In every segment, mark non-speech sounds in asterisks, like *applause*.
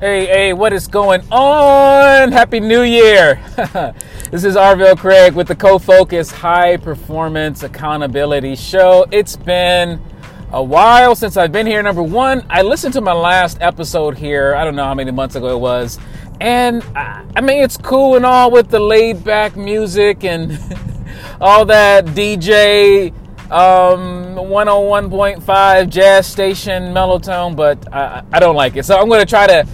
Hey, hey, what is going on? Happy New Year! *laughs* this is Arvell Craig with the Co-Focus High Performance Accountability Show. It's been a while since I've been here. Number one, I listened to my last episode here. I don't know how many months ago it was. And I mean, it's cool and all with the laid back music and *laughs* all that DJ um, 101.5 jazz station mellow tone, but I, I don't like it. So I'm going to try to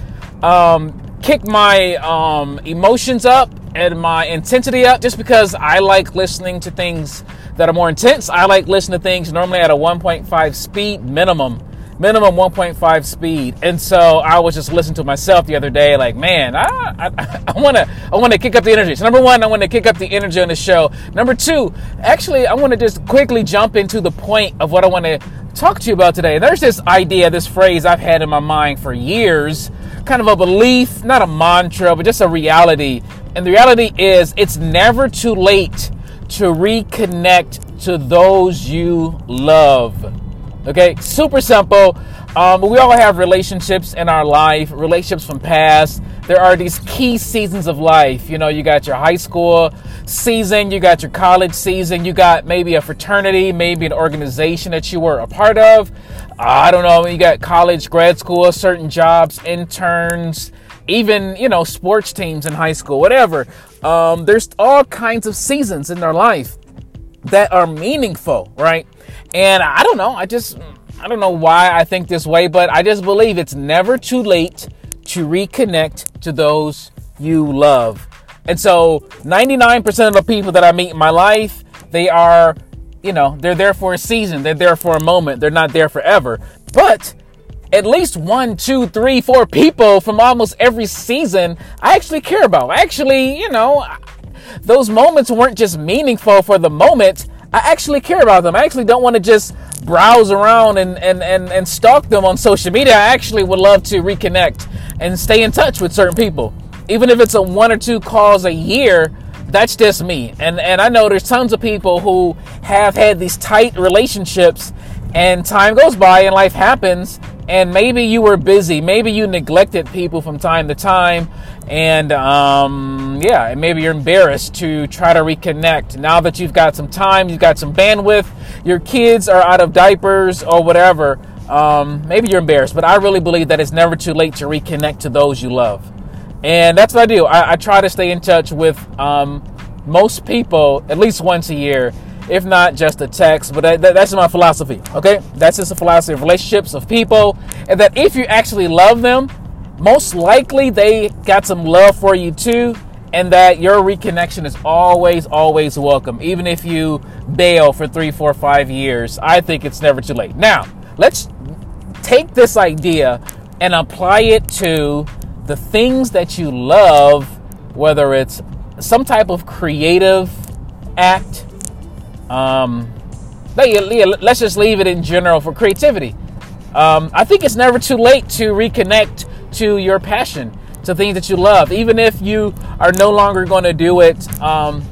um, kick my um, emotions up and my intensity up just because I like listening to things that are more intense. I like listening to things normally at a 1.5 speed minimum, minimum 1.5 speed. And so I was just listening to myself the other day, like, man, I, I, *laughs* I want to, I want to kick up the energy. So number one, I want to kick up the energy on the show. Number two, actually, I want to just quickly jump into the point of what I want to talk to you about today. There's this idea, this phrase I've had in my mind for years kind of a belief, not a mantra, but just a reality. And the reality is, it's never too late to reconnect to those you love. Okay, super simple. Um, we all have relationships in our life, relationships from past. There are these key seasons of life. You know, you got your high school season, you got your college season, you got maybe a fraternity, maybe an organization that you were a part of. I don't know, you got college, grad school, certain jobs, interns, even, you know, sports teams in high school, whatever. Um, there's all kinds of seasons in our life that are meaningful, right? And I don't know, I just I don't know why I think this way, but I just believe it's never too late to reconnect to those you love. And so 99% of the people that I meet in my life, they are, you know, they're there for a season, they're there for a moment, they're not there forever. But at least one, two, three, four people from almost every season I actually care about. Actually, you know, those moments weren't just meaningful for the moment. I actually care about them. I actually don't want to just browse around and, and, and, and stalk them on social media. I actually would love to reconnect and stay in touch with certain people. Even if it's a one or two calls a year, that's just me. And and I know there's tons of people who have had these tight relationships and time goes by and life happens and maybe you were busy maybe you neglected people from time to time and um, yeah and maybe you're embarrassed to try to reconnect now that you've got some time you've got some bandwidth your kids are out of diapers or whatever um, maybe you're embarrassed but i really believe that it's never too late to reconnect to those you love and that's what i do i, I try to stay in touch with um, most people at least once a year if not just a text. But that, that's my philosophy, okay? That's just a philosophy of relationships, of people, and that if you actually love them, most likely they got some love for you too, and that your reconnection is always, always welcome, even if you bail for three, four, five years. I think it's never too late. Now, let's take this idea and apply it to the things that you love, whether it's some type of creative act, um, let's just leave it in general for creativity. Um, I think it's never too late to reconnect to your passion, to things that you love, even if you are no longer going to do it. Um,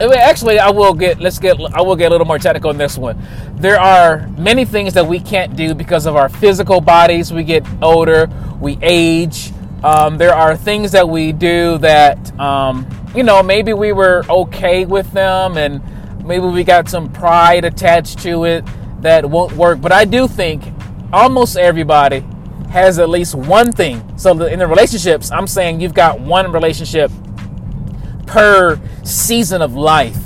actually, I will get let's get I will get a little more technical in this one. There are many things that we can't do because of our physical bodies. We get older, we age. Um, there are things that we do that um, you know maybe we were okay with them and maybe we got some pride attached to it that won't work. But I do think almost everybody has at least one thing. So in the relationships, I'm saying you've got one relationship per season of life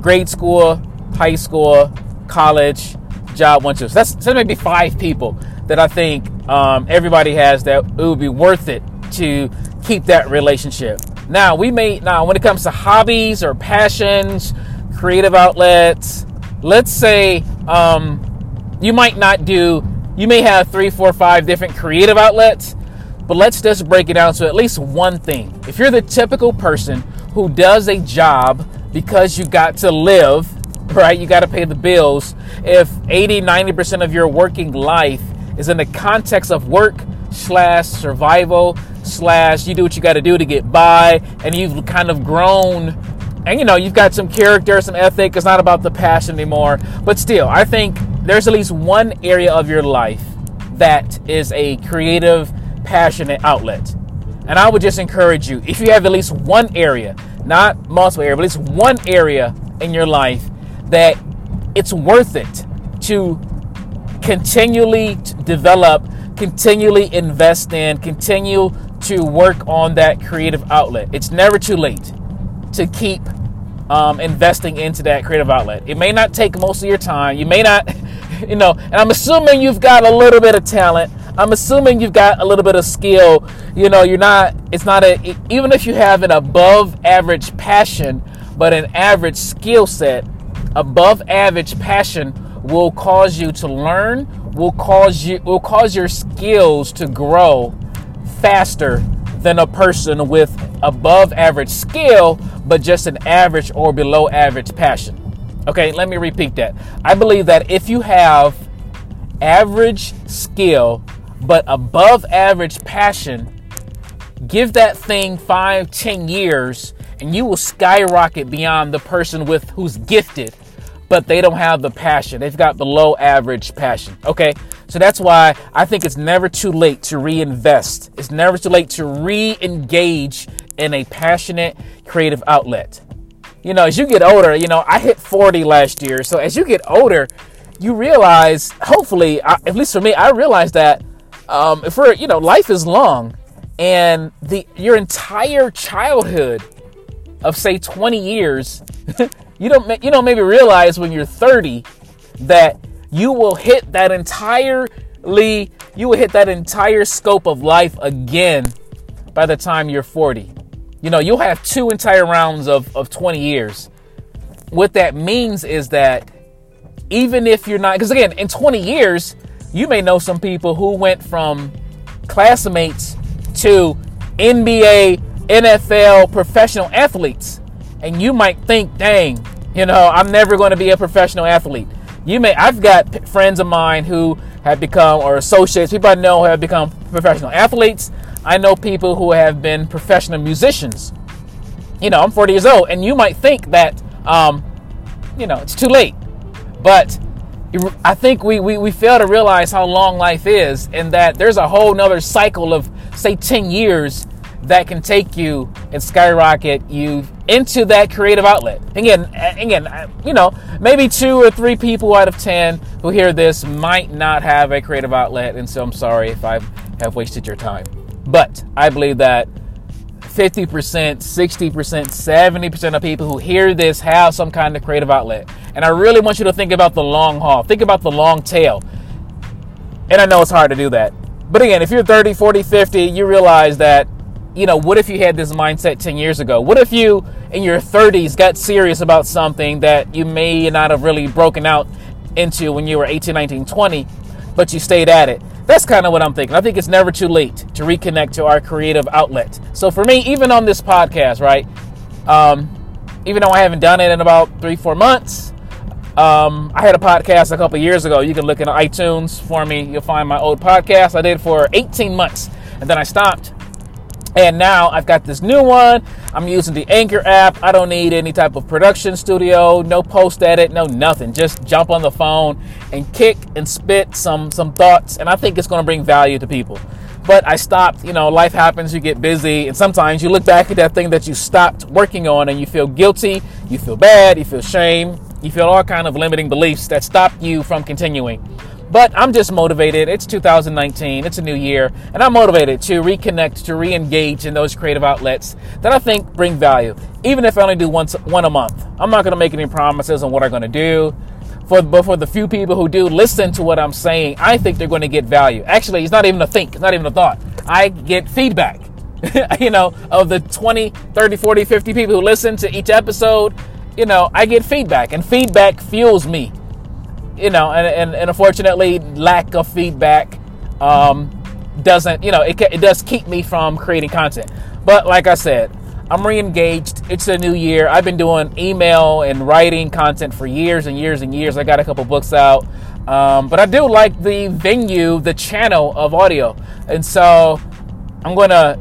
grade school, high school, college, job, one, two. So that's so maybe five people that I think um, everybody has that it would be worth it to keep that relationship. Now, we may, now when it comes to hobbies or passions, creative outlets. Let's say um, you might not do, you may have three, four, five different creative outlets, but let's just break it down to at least one thing. If you're the typical person who does a job because you got to live, right? You got to pay the bills. If 80, 90% of your working life is in the context of work slash survival slash you do what you got to do to get by, and you've kind of grown and you know you've got some character some ethic it's not about the passion anymore but still i think there's at least one area of your life that is a creative passionate outlet. And I would just encourage you, if you have at least one area, not multiple areas, but at least one area in your life that it's worth it to continually develop, continually invest in, continue to work on that creative outlet. It's never too late to keep um, investing into that creative outlet. It may not take most of your time. You may not, *laughs* you know, and I'm assuming you've got a little bit of talent. I'm assuming you've got a little bit of skill. You know, you're not, it's not a, even if you have an above average passion, but an average skill set, above average passion will cause you to learn, will cause you, will cause your skills to grow faster than a person with above average skill, but just an average or below average passion. Okay, let me repeat that. I believe that if you have average skill, but above average passion, give that thing five, ten years, and you will skyrocket beyond the person with who's gifted, but they don't have the passion. They've got below average passion. Okay, so that's why I think it's never too late to reinvest. It's never too late to re engage in a passionate creative outlet. You know, as you get older, you know, I hit 40 last year. So as you get older, you realize, hopefully, at least for me, I realized that um, if we're, you know, life is long and the your entire childhood of say 20 years, *laughs* you don't you don't maybe realize when you're 30 that you will hit that entirely, you will hit that entire scope of life again by the time you're 40. You know, you'll have two entire rounds of, of 20 years. What that means is that even if you're not, because again, in 20 years, you may know some people who went from classmates to NBA, NFL professional athletes. And you might think, dang, you know, I'm never going to be a professional athlete you may I've got friends of mine who have become or associates, people I know have become professional athletes. I know people who have been professional musicians. You know, I'm 40 years old, and you might think that, um, you know, it's too late. But I think we, we, we fail to realize how long life is, and that there's a whole nother cycle of, say, 10 years that can take you and skyrocket you into that creative outlet. Again, again, you know, maybe two or three people out of 10 who hear this might not have a creative outlet, and so I'm sorry if I have wasted your time. But I believe that 50%, 60%, 70% of people who hear this have some kind of creative outlet. And I really want you to think about the long haul. Think about the long tail. And I know it's hard to do that. But again, if you're 30, 40, 50, you realize that you know, what if you had this mindset 10 years ago? What if you in your 30s got serious about something that you may not have really broken out into when you were 18, 19, 20, but you stayed at it? That's kind of what I'm thinking. I think it's never too late to reconnect to our creative outlet. So for me, even on this podcast, right? Um, even though I haven't done it in about three, four months, um, I had a podcast a couple years ago. You can look in iTunes for me. You'll find my old podcast. I did for 18 months, and then I stopped and now I've got this new one. I'm using the Anchor app. I don't need any type of production studio, no post edit, no nothing. Just jump on the phone and kick and spit some some thoughts, and I think it's going to bring value to people. But I stopped. You know, life happens. You get busy, and sometimes you look back at that thing that you stopped working on, and you feel guilty, you feel bad, you feel shame, you feel all kind of limiting beliefs that stop you from continuing. But I'm just motivated. It's 2019, it's a new year, and I'm motivated to reconnect, to re engage in those creative outlets that I think bring value, even if I only do once, one a month. I'm not going to make any promises on what I'm going to do. For, but for the few people who do listen to what I'm saying, I think they're going to get value. Actually, it's not even a think, it's not even a thought. I get feedback. *laughs* you know, of the 20, 30, 40, 50 people who listen to each episode, you know, I get feedback, and feedback fuels me you know, and, and, and unfortunately, lack of feedback um, doesn't, you know, it, it does keep me from creating content. But like I said, I'm re-engaged. It's a new year. I've been doing email and writing content for years and years and years. I got a couple books out, um, but I do like the venue, the channel of audio, and so I'm gonna,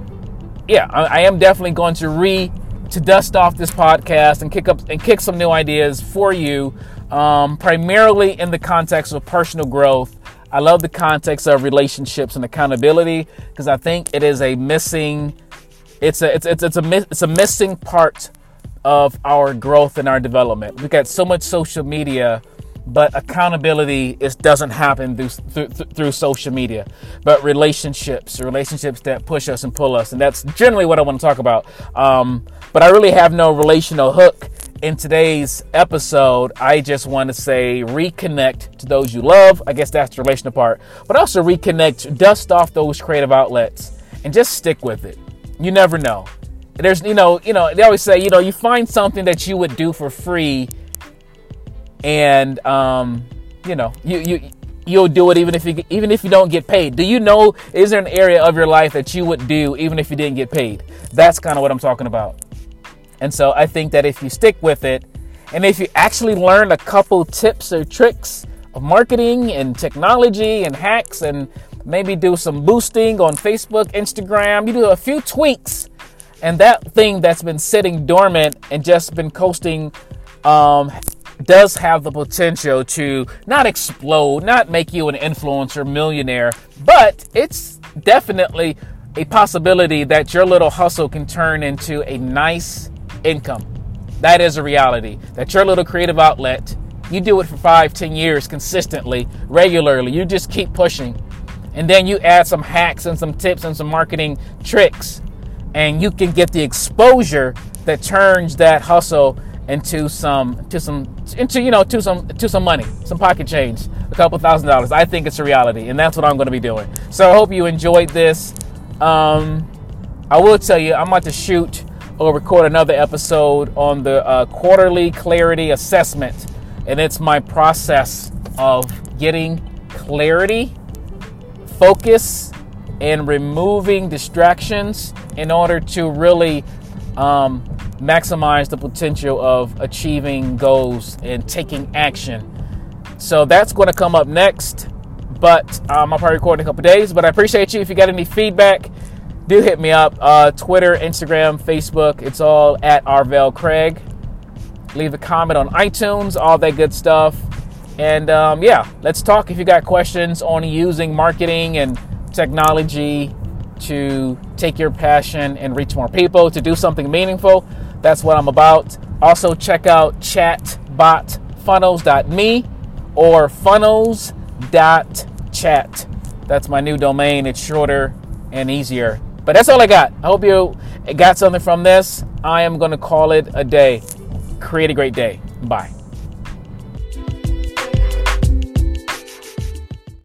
yeah, I, I am definitely going to re to dust off this podcast and kick up and kick some new ideas for you um, primarily in the context of personal growth. I love the context of relationships and accountability because I think it is a missing it's a it's, it's, it's a it's a missing part of our growth and our development. We've got so much social media, but accountability is doesn't happen through, through, through social media. But relationships, relationships that push us and pull us, and that's generally what I want to talk about. Um, but I really have no relational hook in today's episode, I just want to say reconnect to those you love. I guess that's the relational part, but also reconnect, dust off those creative outlets, and just stick with it. You never know. There's, you know, you know, they always say, you know, you find something that you would do for free, and um, you know, you you you'll do it even if you even if you don't get paid. Do you know is there an area of your life that you would do even if you didn't get paid? That's kind of what I'm talking about. And so I think that if you stick with it, and if you actually learn a couple tips or tricks of marketing and technology and hacks, and maybe do some boosting on Facebook, Instagram, you do a few tweaks, and that thing that's been sitting dormant and just been coasting um, does have the potential to not explode, not make you an influencer millionaire, but it's definitely a possibility that your little hustle can turn into a nice income. That is a reality. That your little creative outlet, you do it for five, ten years consistently, regularly. You just keep pushing. And then you add some hacks and some tips and some marketing tricks. And you can get the exposure that turns that hustle into some to some into you know to some to some money some pocket change a couple thousand dollars i think it's a reality and that's what i'm going to be doing so i hope you enjoyed this um, i will tell you i'm about to shoot or record another episode on the uh, quarterly clarity assessment. And it's my process of getting clarity, focus, and removing distractions in order to really um, maximize the potential of achieving goals and taking action. So that's going to come up next. But um, I'll probably record in a couple days. But I appreciate you. If you got any feedback, do hit me up. Uh, Twitter, Instagram, Facebook. It's all at Arvell Craig. Leave a comment on iTunes, all that good stuff. And um, yeah, let's talk if you got questions on using marketing and technology to take your passion and reach more people, to do something meaningful. That's what I'm about. Also, check out chatbotfunnels.me or funnels.chat. That's my new domain. It's shorter and easier but that's all I got. I hope you got something from this. I am going to call it a day. Create a great day. Bye.